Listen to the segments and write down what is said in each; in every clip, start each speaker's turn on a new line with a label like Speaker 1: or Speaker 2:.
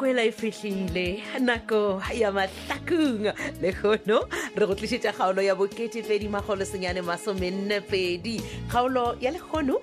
Speaker 1: nako e la e fihlile nako ya mahlakung le gono re go tlišetša kgaolo ya bokete pedi magolo senyane masomenne pedi
Speaker 2: kgaolo ya legono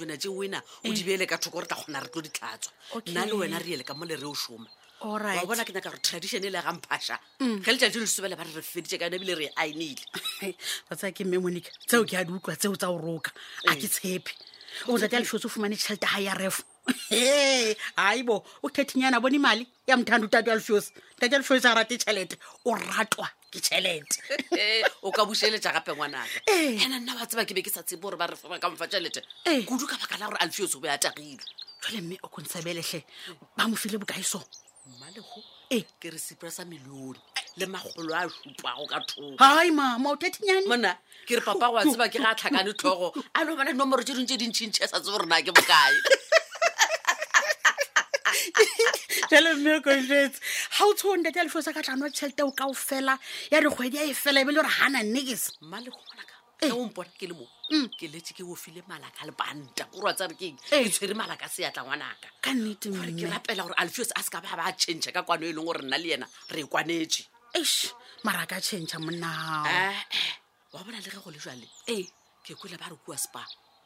Speaker 2: dilwana tse wena o eh. di beele ka thoko re tla kgona re tlo
Speaker 3: ditlhatswa
Speaker 2: nna le wena re ele ka mo le re o šoma wa bona ke nyaka gore tradition e le gamphaša mm. ge letšatši le sobele ba re re feditše ka yone ebile re e ainile
Speaker 3: wa tsaya ke mme monica tseo ke a di utlwa tseo tsa go roka a ke tshepe o tsatsi a lešotse o fumane tšhelete ga ya refo ee gaibo o khethinyana bone mali ya mothando tati ya lešose tati ya lešose a rate tšhelete o ratwa ke tšhelete
Speaker 2: o ka bušeletša gape ngwanaka ena nna ba tseba ke be ke sa tsebo gore ba re fa ka mofa tšhelete kudu ka baka la gore alfios o be a tagilwe
Speaker 3: jale mme o kontsebeletlhe ba mo file bokae so
Speaker 2: mmalego
Speaker 3: e
Speaker 2: ke re sepra sa milione le magolo a šupago ka thoko
Speaker 3: hai mama o thetinyane
Speaker 2: mona ke re papa go a tseba ke ga a tlhakane tlhogo a no bona dinomoro tse dingwe tse dintšhintšhi a sa tsebo rena ke bokae
Speaker 3: jale mme o koifetse ga o tsheong date ya lefo sa ka tlanwa tšhelete o kao fela ya dikgwedi a e fela e be le gore ga
Speaker 2: na nnekese mmalego
Speaker 3: Ee.
Speaker 2: o mpona ke le mo Mm. ke letse ke ofile malaka le banta ko rwa tsare keng
Speaker 3: Ee.
Speaker 2: ke tshwere malaka se yatla ngwanaka
Speaker 3: ka nnete
Speaker 2: gore ke
Speaker 3: mme
Speaker 2: rapela gore alfios a se ka ba ba change ka kwano e leng gore nna le yena re e kwanetse
Speaker 3: eish mara a ka change monna gago
Speaker 2: Eh, eh, wa bona le ge go le jale
Speaker 3: ee
Speaker 2: ke kwele ba re kua spa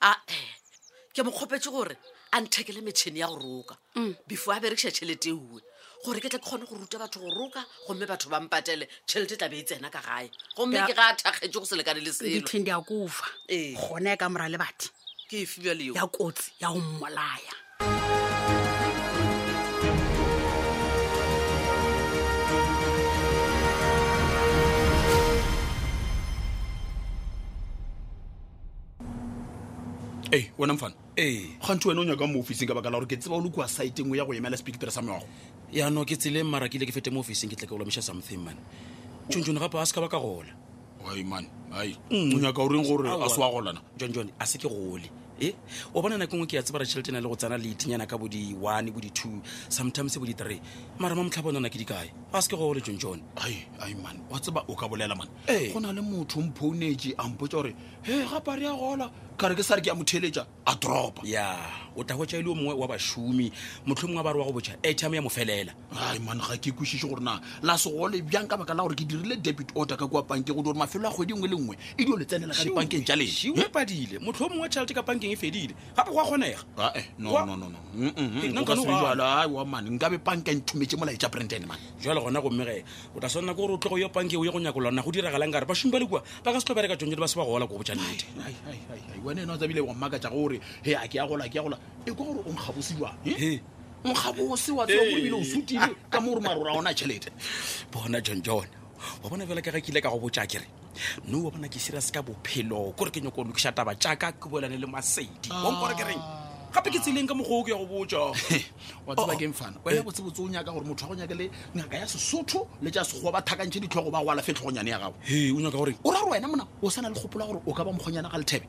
Speaker 2: a
Speaker 3: eh,
Speaker 2: ke mo kgopetse gore a nthekele metšhini ya go roka mm. before a berekiša tšhelete eue gore ke tle ke kgone go ruta batho go roka gomme batho ba mpatele tšhelete tla be e tsena ka gae gomme ke ga a thakgetse go se lekane le selotlheng
Speaker 3: di ya kofa
Speaker 2: ee.
Speaker 3: gone ya ka mora le bathe
Speaker 2: ke e fiwa leo
Speaker 3: ya kotsi ya go mmolaya
Speaker 4: ee wena mfana
Speaker 5: ee
Speaker 4: gantse wena o nyaka mo officing ka baka la gore ke tseba o le kua site nngwe ya go emela sepiktere sa meago
Speaker 5: yaanong ke tseleng mara ke ile ke fete mo officing ke tla ke go lomiša something man tšontšone gape a se ka ba ka gola
Speaker 4: ai mane ai Mm. o nyaka o reng gore a se wa golana
Speaker 5: john john a se ke gole e o bona nako ngwe ke ya tsebara tšhelete e na le go tsena leitinyana ka bo di-one bo di-two sometimes bo di-three mara ma motlha bonana ke di kae a se ke gole john john
Speaker 4: ai ai mane wa tseba o ka bolela mane
Speaker 5: Ee.
Speaker 4: go na le motho mphounetse a mpotsa gore he gape a re ya gola ka re ke sa re ke ya motheletša a dropa
Speaker 5: ya o tla hwetša e le o mongwe wa bašomi motlho mongwe a ba re wa go botšha airtime ya mo felela
Speaker 4: ai man ga ke kwešiše gore na la segole bjang ka baka la gore ke dirile debit order ka kua panke go di gore mafelo a kgwedi nngwe le nngwe e dio le tsenela ka dipankeng tša lene
Speaker 5: šiwe
Speaker 4: Eh?
Speaker 5: padile motlho mongwe tšhelete ka pankeng e fedile gape go a kgonega
Speaker 4: Ah, eh, no,
Speaker 5: Wa-
Speaker 4: no, no, no. Mm, mm, mm.
Speaker 5: Eh, nna
Speaker 4: O ka
Speaker 5: nkano
Speaker 4: se
Speaker 5: wa-
Speaker 4: jalo, ai, wa man nkabe panka e nthometse molaetša branden man
Speaker 5: jalo gona gomme ge o tla swanela ke gore o tlogo yo panke o ye go nyako lona go diragalang ka re bašomi ba le kua ba ka se tlo bereka tšonje le ba se ba gola ko botša
Speaker 4: nete wena ena o tsabile wa mmaka tša gore he a ke ya gola ke ya gola e kwa gore o nkgabosi jwang nkgabose wa tseba gore bile o sutile ka mo gore marora ona tšhelete
Speaker 5: bona john john wa bona fela ke ga kile ka go botša kere no wa bona ke serious ka bophelo kore ke nyoko lokiša taba jaaka ke boelane le masedi onkore ke reng
Speaker 6: gape ke tseleng ka mokgoo ke ya go botsa
Speaker 4: wa tseba oh. keng fana wena eh. botsebotse o nyaka gore motho wa go nyake le ngaka ya sesotho le tša sekgowa ba thakantšhe ditlhogo ba go alafe tlhogonyane ya gago
Speaker 6: e o nyaka gore
Speaker 4: o ra gore wena mona o sana le gopola gore o ka ba mokgonyana ga lethebe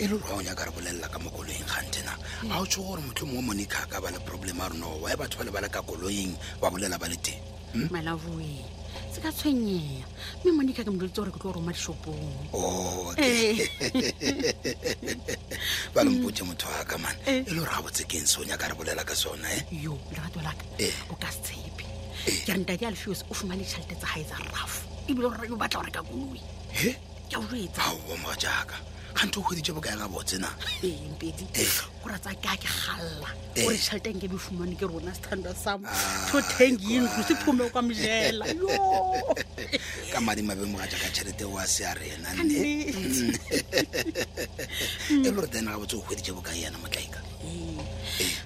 Speaker 7: e le rwa o nyaka re bolelela ka mo koloing gantena mm. a o tsho gore motlho mongwe monica a ka ba le problem a rona wa e batho ba le ba le ka koloing ba bolela ba le teng hmm?
Speaker 3: malavoe se ka tshwenyega mme monica ke modulitse gore ke tlo roma dishopong
Speaker 7: oh, eh. ba lompotse mm. motho a ka mane eh. e le gore ga botsekeng se o nyaka re bolela ka sona e
Speaker 3: yo lerato laka o ka se tshepe ke re ntate alfios o fumane tšhelete tsa gae tsa rafo ebile gore o batla go reka koloi
Speaker 7: he
Speaker 3: ke a uloetsa
Speaker 7: aowa moga jaaka gante o kgweditse bokae ga botsena
Speaker 3: mpedi o ratsa ka ke galela gore tšhelete nke be fumane ke rona sethanda sam
Speaker 7: to
Speaker 3: tank intlo se phome kwa mojela
Speaker 7: ka madimabe moga jaaka tšhelete wa se a rena
Speaker 3: ne
Speaker 7: e le gore tena ga botse o kgweditse bokae yana motlaika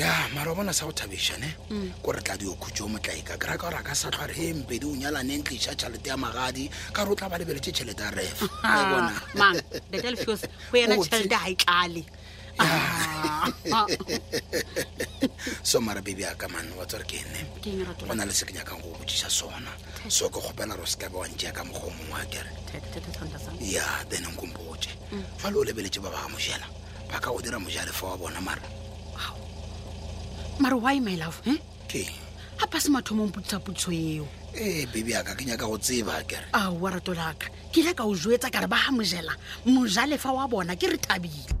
Speaker 7: ya mara bona sa go thabiša ne mm. ko re tla di okhutso motlaika ke raka gore a ka sa tlhwa re mpedi o nyalaneng tliša tšhalete ya magadi ka re o tla ba lebeletse tšhelete ya
Speaker 3: refa
Speaker 7: so mara bebi a ka manne wa tsware ke ene go na le se ke nyakang go botsiša sona so ke kgopela ro se ka be wa ntšea ka mokgwa o mongwe a kere ya then nkompotse mm. fa le o lebeletse ba ba ga mojela ba ka go dira mojalefa wa bona mara
Speaker 3: mare why my love eh?
Speaker 7: ke
Speaker 3: a pa se mathomong putsa putso eo
Speaker 7: ee bebi aka ke nyaka go tseba kere
Speaker 3: a wa rato laka ke ile ka o joetsa kare ba ga mojela mojalefa wa bona ke re thabile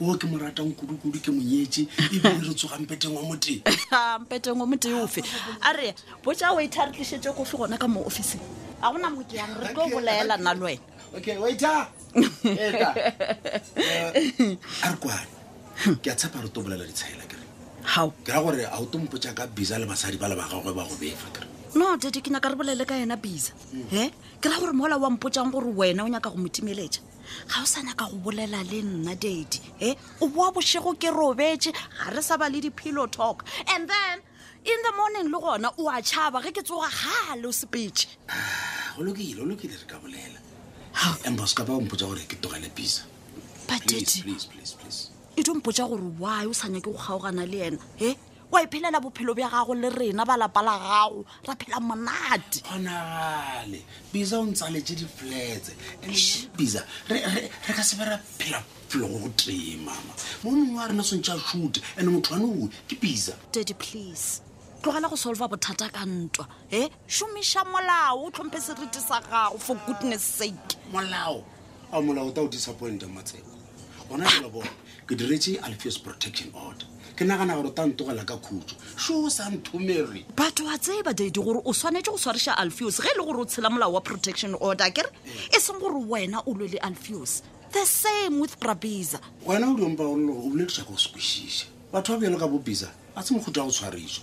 Speaker 8: o ke
Speaker 6: mo ratang kudu-kudu ke monyetše ebile re tsogang peteng wa motee Ah,
Speaker 8: mpeteng o motee ofe a re botsa waiter re tlišetse kofi gona ka mo officing a gona moke yang re tlo bolaela nna le wena
Speaker 6: okay waiter Eta. Eh, a re kwane ke a tshepa re to bolela ditshela kere
Speaker 8: gao
Speaker 6: ke ra gore a o to mpotsa ka bisa le basadi ba le ba gagwe ba go befa kere
Speaker 8: no dadi ke nyaka re bolele ka yena bisa e ke ra gore mola wa mpotsang gore wena o nyaka go mo timeletša ga o sa nyaka go bolela le nna dadi e o boa bošego ke robetse ga re sa ba le di-pillow talk and then in the morning le gona o a tšhaba ge ke tsoga gale o sepetse
Speaker 6: go lokile o lokile re ka bolela embos ka ba o mpotsa gore ke togele pisa
Speaker 8: but dadi e tlo mpotsa gore why o sa nyake go kgaogana le yena e wa iphelela e bophelo bja gago le rena ba lapa la gago ra phela monate
Speaker 6: kgonagale bisa o ntsaletse difletse bisa re ka se be ra phela phelo go go tee mama mo mongwe wa rena swantse a shute and motho wane oe ke bisa
Speaker 8: daddy please tlogela go solva bothata ka ntwa e šomiša molao o tlhomphe seriti sa gago for goodness sake
Speaker 6: molao a molao o ta o disappointa matseo gona jalo bone ke diretse alfius protection order ke nagana gore o ta ntogela ka khutso sho sa nthomere
Speaker 8: batho wa tseba dadi gore o swanetse go swariša alfios ge e le gore o tshela molao wa protection order kere e seng gore wena o lwe le alfios the same with brabiza
Speaker 6: wena o diompa gore o bolediša go sekwešiša batho ba bjalo ka bobiza a se mohuta go
Speaker 5: tshwariso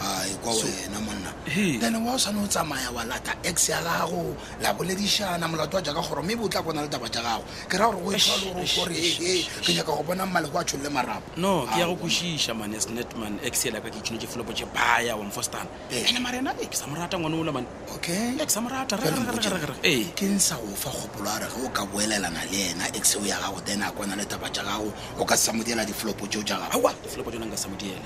Speaker 7: ai kwa wena monna then wa o tshwane o tsamaya wa lata ex ya gago la boledišana molato wa jaka gore mme bo tla kona le taba ja gago ke ra gore o etlhalorokore ee ke nyaka go bona mmaleko a tshole marapo
Speaker 5: no ke ya go kwešiša mane snetman ex ela ka ke tshone ke folopo je baya wa mfostana ene mare ena ke sa morata ngwane ola mane
Speaker 7: okay
Speaker 5: ke sa morata ee
Speaker 7: ke nsa go fa kgopolo a re ge o ka boelelana le ena ex o ya gago then a kwana le taba ja gago o ka samodiela difolopo jo ja gago
Speaker 5: awa difolopo jona nka
Speaker 7: samodiela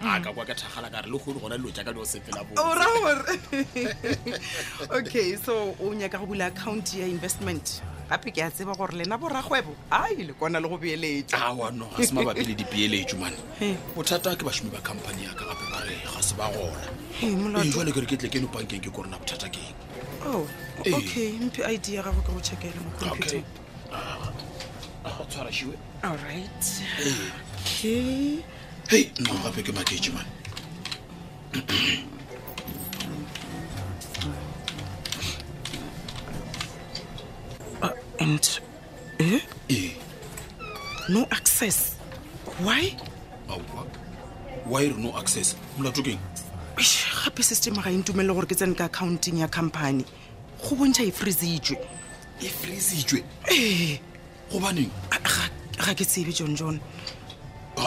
Speaker 5: a
Speaker 9: ka
Speaker 4: kwa ke thagala ka re le kgone gona dilo tša ka di o sepela bo
Speaker 9: o ra gore okay so o nyaka go bula account ya investment gape ke a tseba gore lena boragwebo a ile kwana le go beeletša
Speaker 4: awa no ga se mabapi le dipeeletso mane
Speaker 9: He.
Speaker 4: bothata ke bašomi ba company yaka gape ba re ga se ba gona
Speaker 9: He,
Speaker 4: Ee, molato. jale ke re ke tle ke no bankeng ke korena bothata ke eng
Speaker 9: oh
Speaker 4: Ee.
Speaker 9: okay mpe id ya gago ke go checkele mo
Speaker 4: okay
Speaker 9: computeng
Speaker 4: Ah, ah, tshwara šiwe
Speaker 9: all right
Speaker 4: Ee.
Speaker 9: okay
Speaker 4: hei nna gape ke maketše mane uh,
Speaker 9: and eh?
Speaker 4: eh?
Speaker 9: no access why
Speaker 4: uh, why no access molato keng
Speaker 9: gape system ga e ntumelele gore ke tsene ka accounting ya company go bontšha e freezitswe
Speaker 4: e freezitswe
Speaker 9: ee
Speaker 4: gobaneng
Speaker 9: ga ke tsebe john john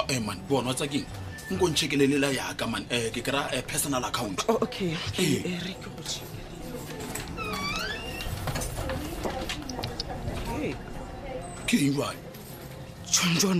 Speaker 4: e man bona wa tsakeng nkontšhekele lela yaka man um ke kry-a eh, personal account
Speaker 9: oh, okay ke
Speaker 4: eng jale
Speaker 9: john john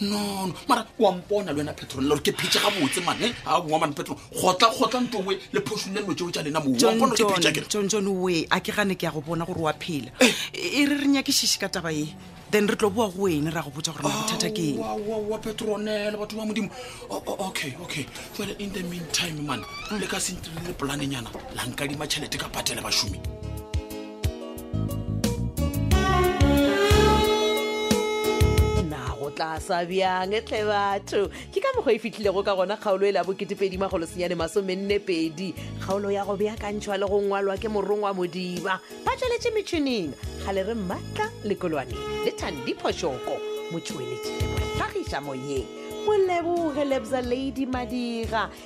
Speaker 4: nono mara wa mpona le wena petrol gore ke phetse ga botse mane ga boa mane petrol gotla gotla nto ngwe le phošong le lotšeo tša lena moojohn
Speaker 9: john we a ke gane ke ya go bona gore wa phela eh. e re re nyakešiše ka taba e then re tlo boa go wene ra go botsa gore nabothata ke
Speaker 4: engwa petronele batho ba modimo okay okay fele in the meantime mane mm. le ka sentile le polaneng yana la nkadima tšhelete ka patele bašomi
Speaker 1: tla sa bjang e tle batho ke ka mokgwa e fitlhilego ka gona kgaolo e la boketepedi magolosenyane masomenne pedi kgaolo ya go beakantšhwa le go ngwalwa ke morongwa modiba ba tšweletše metšhineng ga le re mmatla lekolwane le thandiphošoko motšweletši le mohlagiša moyeng moleboge lebza lady madira